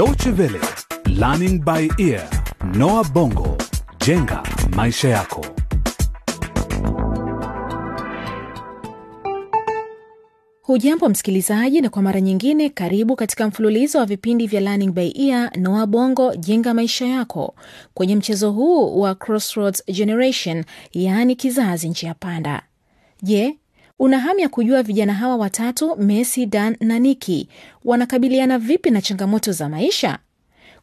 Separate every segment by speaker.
Speaker 1: Deutsche Welle, Learning by Ear, Noah Bongo, jenga maisha yako.
Speaker 2: Hujambo msikilizaji, na kwa mara nyingine karibu katika mfululizo wa vipindi vya Learning by Ear Noa Bongo jenga maisha yako, kwenye mchezo huu wa Crossroads Generation, yaani kizazi njia panda. Je, una hamu ya kujua vijana hawa watatu Messi, Dan na Niki wanakabiliana vipi na changamoto za maisha?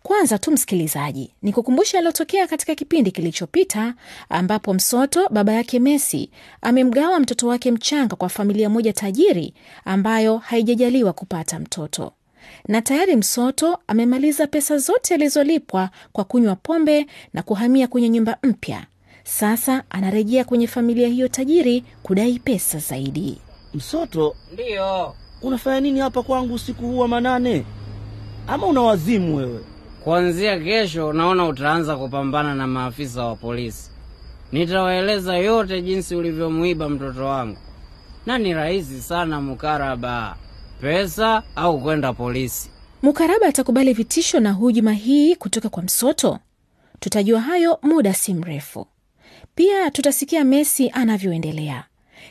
Speaker 2: Kwanza tu msikilizaji, ni kukumbusha yaliyotokea katika kipindi kilichopita ambapo Msoto baba yake Messi amemgawa mtoto wake mchanga kwa familia moja tajiri ambayo haijajaliwa kupata mtoto, na tayari Msoto amemaliza pesa zote alizolipwa kwa kunywa pombe na kuhamia kwenye nyumba mpya. Sasa anarejea kwenye familia hiyo tajiri kudai pesa zaidi.
Speaker 3: Msoto,
Speaker 4: Ndiyo,
Speaker 3: unafanya nini hapa kwangu usiku huu wa manane? Ama una wazimu wewe?
Speaker 4: kuanzia kesho naona utaanza kupambana na maafisa wa polisi. Nitawaeleza yote jinsi ulivyomwiba mtoto wangu, na ni rahisi sana mukaraba, pesa au kwenda polisi.
Speaker 2: Mukaraba atakubali vitisho na hujuma hii kutoka kwa Msoto? Tutajua hayo muda si mrefu. Pia tutasikia Messi anavyoendelea.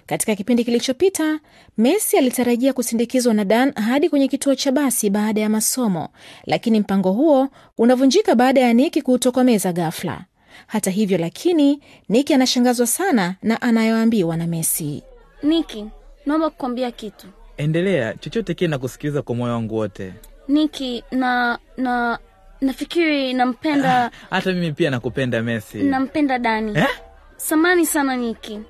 Speaker 2: Katika kipindi kilichopita, Messi alitarajia kusindikizwa na Dan hadi kwenye kituo cha basi baada ya masomo, lakini mpango huo unavunjika baada ya Niki kuutokomeza ghafla. Hata hivyo lakini, Niki anashangazwa sana na anayoambiwa na Messi.
Speaker 5: Niki, naomba kukwambia kitu.
Speaker 6: Endelea, chochote kile na kusikiliza kwa moyo wangu wote.
Speaker 5: Niki, na na nafikiri nampenda
Speaker 6: Hata mimi pia nakupenda Messi.
Speaker 5: nampenda Dani.
Speaker 6: Eh?
Speaker 5: Samani sana Niki.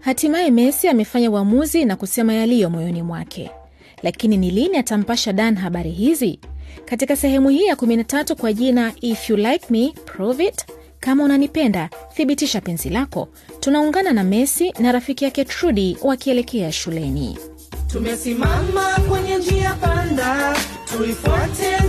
Speaker 2: Hatimaye Messi amefanya uamuzi na kusema yaliyo moyoni mwake, lakini ni lini atampasha Dan habari hizi? Katika sehemu hii ya 13 kwa jina If you like me prove it, kama unanipenda thibitisha penzi lako, tunaungana na Messi na rafiki yake Trudi wakielekea shuleni.
Speaker 7: Tumesimama kwenye njia panda, tuifuate?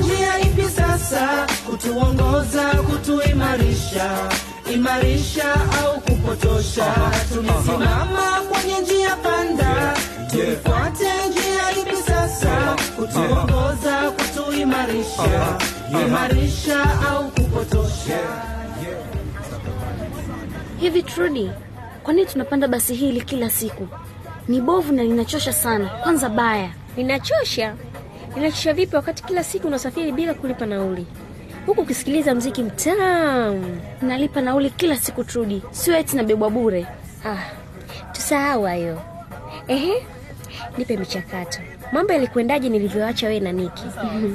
Speaker 7: Kutuongoza, kutuimarisha, imarisha au kupotosha? Tumesimama kwenye njia panda, tuifuate njia ipi sasa? Kutuongoza, kutuimarisha, imarisha au kupotosha?
Speaker 5: Hivi Trudi, kwa nini tunapanda basi hili kila siku? Ni bovu na linachosha sana. Kwanza baya.
Speaker 8: Linachosha? Linachosha vipi wakati kila siku unasafiri bila kulipa nauli, huku ukisikiliza mziki mtamu?
Speaker 5: Nalipa nauli kila siku Trudi, sio eti nabebwa bure.
Speaker 8: Ah, tusahau hayo. Ehe, nipe michakato. Mambo yalikwendaje nilivyoacha wewe na Niki?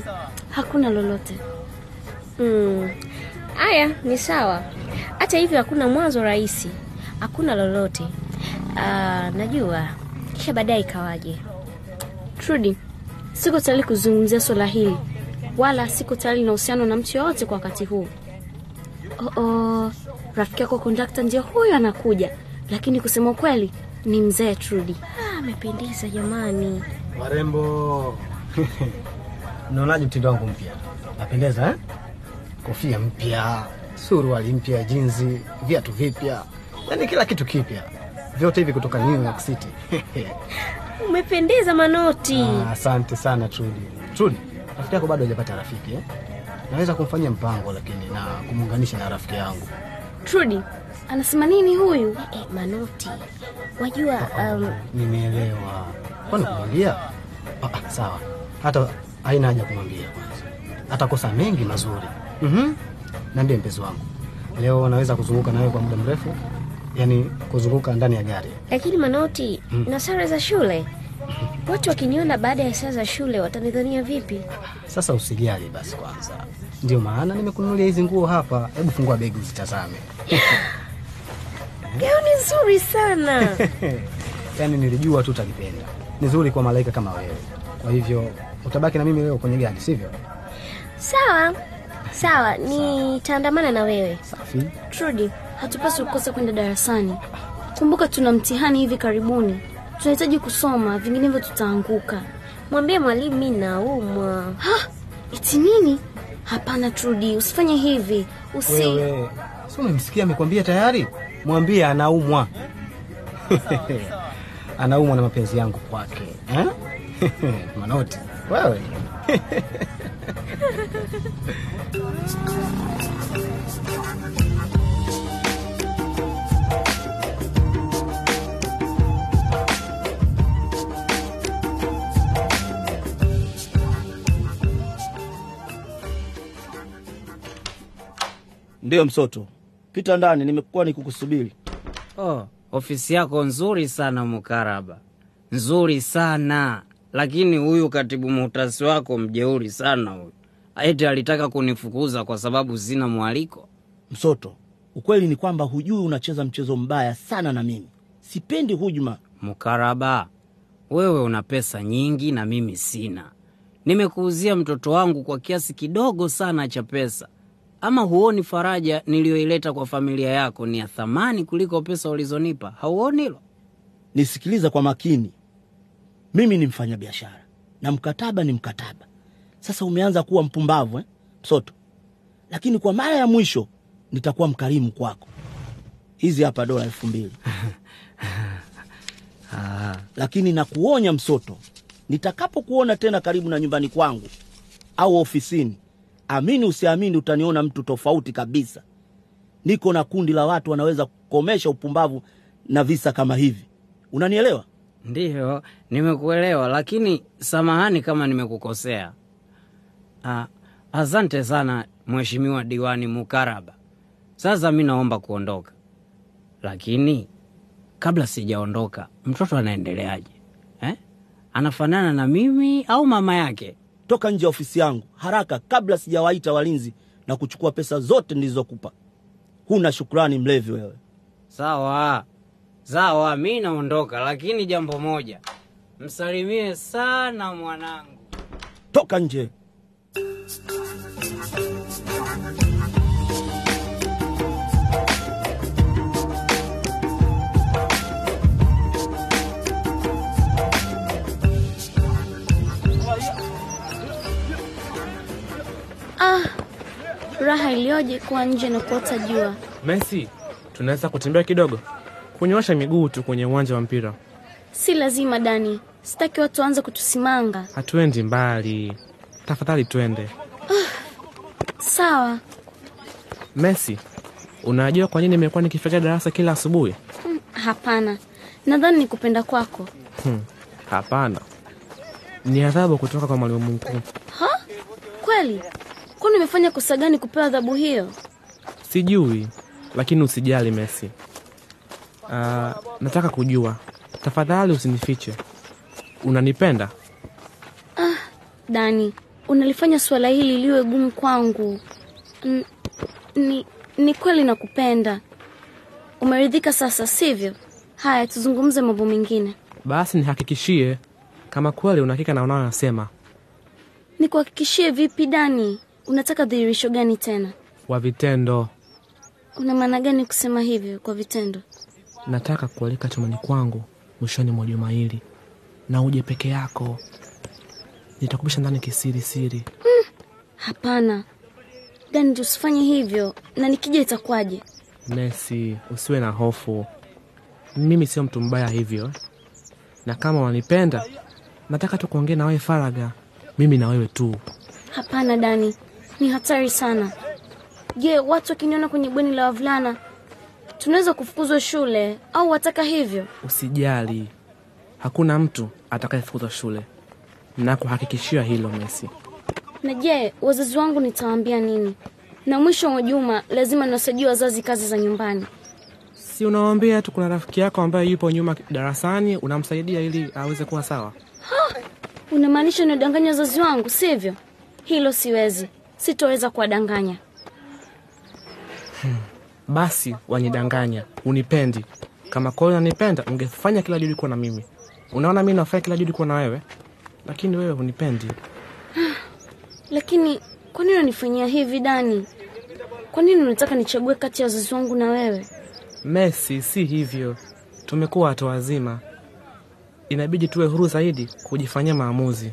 Speaker 5: Hakuna lolote.
Speaker 8: Mm, ni sawa. Hata hivyo hakuna mwanzo rahisi, hakuna lolote. Ah, najua kisha baadaye ikawaje.
Speaker 5: Trudi, siko tayari kuzungumzia swala hili, wala siko tayari na uhusiano na mtu yoyote kwa wakati huu. Oh, oh, rafiki yako kondakta ndio huyo anakuja, lakini kusema ukweli ni mzee Trudy.
Speaker 8: Ah, amependeza jamani.
Speaker 3: Warembo, mnaonaje mtindo wangu mpya? Napendeza eh? Kofia mpya, suruali mpya, jinzi, viatu vipya, yaani kila kitu kipya, vyote hivi kutoka New York City.
Speaker 8: Umependeza Manoti.
Speaker 3: Ah, Asante sana Trudi. Trudy, rafiki yako bado hajapata rafiki eh? Naweza kumfanyia mpango lakini na kumuunganisha na rafiki yangu.
Speaker 5: Trudi, anasema nini huyu?
Speaker 8: Eh, Manoti, wajua um,
Speaker 3: Nimeelewa. Kwani kumwambia? Ah, ah, sawa, hata haina haja kumwambia kwanza, atakosa mengi mazuri. Mhm. Niambie mpenzi wangu, leo naweza kuzunguka nawe kwa muda mrefu, yaani kuzunguka ndani ya gari.
Speaker 8: lakini Manoti, na sare za shule, watu wakiniona baada ya saa za shule watanidhania vipi?
Speaker 3: Sasa usijali basi kwanza, ndio maana nimekununulia hizi nguo hapa. Hebu fungua begi uzitazame.
Speaker 8: Gauni nzuri sana.
Speaker 3: yaani nilijua tu utalipenda. Ni zuri kwa malaika kama wewe. Kwa hivyo utabaki na mimi leo kwenye gari, sivyo?
Speaker 8: Sawa sawa, nitaandamana na wewe.
Speaker 3: Safi.
Speaker 5: Trudy, hatupaswi kukosa kwenda darasani. Kumbuka tuna mtihani hivi karibuni, tunahitaji kusoma, vinginevyo tutaanguka.
Speaker 8: Mwambie mwalimu mi naumwa.
Speaker 5: Iti nini? Hapana Trudi, usifanye hivi. Usi
Speaker 3: Wewe amekwambia tayari? Mwambie anaumwa. anaumwa na mapenzi yangu kwake eh? Manoti, wewe
Speaker 9: Ndiyo Msoto, pita ndani, nimekuwa nikukusubiri.
Speaker 4: Oh, ofisi yako nzuri sana Mukaraba, nzuri sana lakini huyu katibu muhtasi wako mjeuri sana huyu. Eti alitaka kunifukuza kwa sababu sina mwaliko.
Speaker 9: Msoto, ukweli ni kwamba hujui unacheza mchezo mbaya sana na mimi. Sipendi hujuma.
Speaker 4: Mukaraba, wewe una pesa nyingi na mimi sina. Nimekuuzia mtoto wangu kwa kiasi kidogo sana cha pesa. Ama huoni faraja niliyoileta kwa familia yako ni ya thamani kuliko pesa ulizonipa? Hauoni hilo?
Speaker 9: Nisikiliza kwa makini, mimi ni mfanyabiashara na mkataba ni mkataba. Sasa umeanza kuwa mpumbavu eh, Msoto, lakini kwa mara ya mwisho nitakuwa mkarimu kwako. Hizi hapa dola elfu mbili lakini nakuonya Msoto, nitakapokuona tena karibu na nyumbani kwangu au ofisini, amini usiamini, utaniona mtu tofauti kabisa. Niko na kundi la watu wanaweza kukomesha upumbavu na visa kama hivi, unanielewa?
Speaker 4: Ndiyo, nimekuelewa, lakini samahani kama nimekukosea. Ah, asante sana Mheshimiwa Diwani Mukaraba. Sasa mi naomba kuondoka, lakini kabla sijaondoka, mtoto anaendeleaje eh? Anafanana na mimi au mama yake?
Speaker 9: Toka nje ya ofisi yangu haraka, kabla sijawaita walinzi na kuchukua pesa zote nilizokupa. Huna shukrani, mlevi wewe.
Speaker 4: Sawa sawa, mi naondoka, lakini jambo moja, msalimie sana mwanangu.
Speaker 9: Toka nje.
Speaker 5: Raha iliyoje kuwa nje na kuota jua.
Speaker 10: Messi, tunaweza kutembea kidogo, kunyoosha miguu tu kwenye uwanja wa mpira.
Speaker 5: Si lazima Dani, sitaki watu waanze kutusimanga.
Speaker 10: Hatuendi mbali, tafadhali twende.
Speaker 5: Sawa.
Speaker 10: Messi, unajua kwa nini nimekuwa nikifagia darasa kila asubuhi?
Speaker 5: Hmm, hapana, nadhani ni kupenda kwako.
Speaker 10: Hmm, hapana, ni adhabu kutoka kwa mwalimu mkuu.
Speaker 5: Ha? Kweli? Kwani umefanya kosa gani kupewa adhabu hiyo?
Speaker 10: Sijui, lakini usijali Messi. Uh, nataka kujua, tafadhali usinifiche. Unanipenda?
Speaker 5: Ah, Dani, unalifanya suala hili liwe gumu kwangu. N ni, ni kweli nakupenda. Umeridhika sasa, sivyo? Haya, tuzungumze mambo mengine.
Speaker 10: Basi nihakikishie kama kweli unahakika na unayoyasema.
Speaker 5: Nikuhakikishie vipi Dani? Unataka dhihirisho gani tena?
Speaker 10: Kwa vitendo.
Speaker 5: Una maana gani kusema hivyo kwa vitendo?
Speaker 10: Nataka kualika chumbani kwangu mwishoni mwa juma hili, na uje peke yako. Nitakubisha ndani kisiri siri.
Speaker 5: Hmm, hapana Dani, tusifanye hivyo, na nikija itakuwaje?
Speaker 10: mesi usiwe na hofu, mimi sio mtu mbaya hivyo, na kama wanipenda, nataka tu kuongea na wewe faraga, mimi na wewe tu.
Speaker 5: Hapana Dani, ni hatari sana. Je, watu wakiniona kwenye bweni la wavulana tunaweza kufukuzwa shule au wataka hivyo?
Speaker 10: Usijali, hakuna mtu atakayefukuzwa shule, na kuhakikishia hilo Messi.
Speaker 5: Na je, wazazi wangu nitawaambia nini? Na mwisho wa juma lazima niwasaidie wazazi kazi za nyumbani.
Speaker 10: Si unawaambia tu kuna rafiki yako ambaye yupo nyuma darasani, unamsaidia ili aweze kuwa sawa.
Speaker 5: Ha! Unamaanisha niwadanganya wazazi wangu, sivyo? Hilo siwezi, sitoweza kuwadanganya.
Speaker 10: Hmm. Basi wanidanganya, unipendi. Kama kweli unanipenda, ungefanya kila juhudi kuwa na mimi. Unaona mimi nafanya kila juhudi kuwa na wewe, lakini wewe hunipendi.
Speaker 5: Lakini kwa nini unanifanyia hivi Dani? Kwa nini unataka nichague kati ya wazazi wangu na wewe?
Speaker 10: Messi, si hivyo. Tumekuwa watu wazima, inabidi tuwe huru zaidi kujifanyia maamuzi.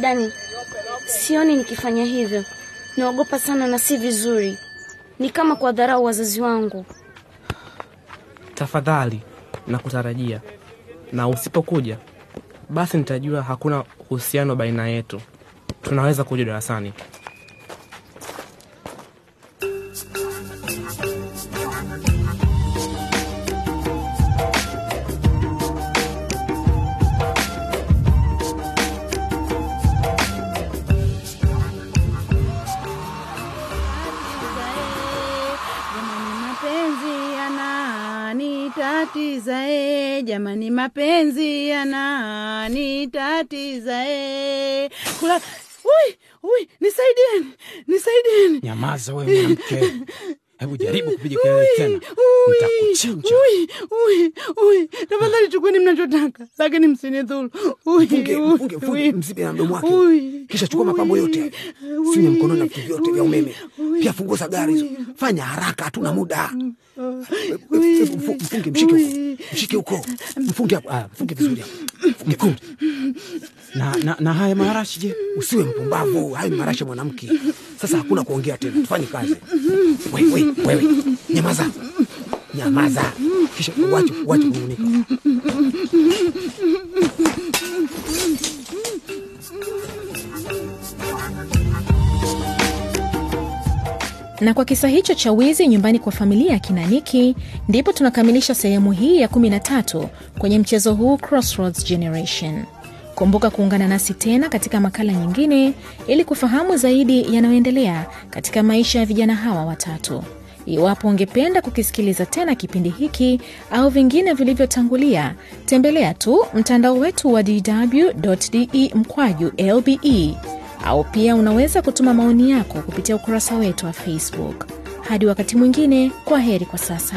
Speaker 5: Dani, sioni nikifanya hivyo. Naogopa sana na si vizuri. Ni kama kuwadharau wazazi wangu.
Speaker 10: Tafadhali na kutarajia, na usipokuja basi nitajua hakuna uhusiano baina yetu. Tunaweza kuja darasani.
Speaker 11: Jamani, mapenzi yananitatiza e. Kula ui, ui, nisaidieni, nisaidieni.
Speaker 12: Nyamaza wewe mwanamke, hebu jaribu kupiga kelele tena, nitakuchinja.
Speaker 11: Ui, ui, ui, tafadhali chukueni mnachotaka, lakini msinidhuru. Ui,
Speaker 12: Mfunge, mfunge, mzibe na mdomo wake, kisha chukua mapambo yote, simu mkononi na vitu vyote vya umeme, pia funguo za gari hizo. Fanya haraka, hatuna muda.
Speaker 11: ui,
Speaker 12: Hebu Mfunge, mshike huko,
Speaker 11: ui.
Speaker 12: mshike huko, mfunge hapo, ah, mfunge vizuri hapo, mfunge na, na, na haya marashi je? Usiwe mpumbavu, Haya marashi mwanamke. Sasa hakuna kuongea tena, tufanye kazi. Wewe, wewe, wewe, nyamaza, nyamaza, kisha uache, uache kunung'unika.
Speaker 2: Na kwa kisa hicho cha wizi nyumbani kwa familia ya kina Niki, ndipo tunakamilisha sehemu hii ya 13 kwenye mchezo huu Crossroads Generation. Kumbuka kuungana nasi tena katika makala nyingine ili kufahamu zaidi yanayoendelea katika maisha ya vijana hawa watatu. Iwapo ungependa kukisikiliza tena kipindi hiki au vingine vilivyotangulia, tembelea tu mtandao wetu wa dw.de mkwaju lbe au pia unaweza kutuma maoni yako kupitia ukurasa wetu wa Facebook. Hadi wakati mwingine, kwa heri kwa sasa.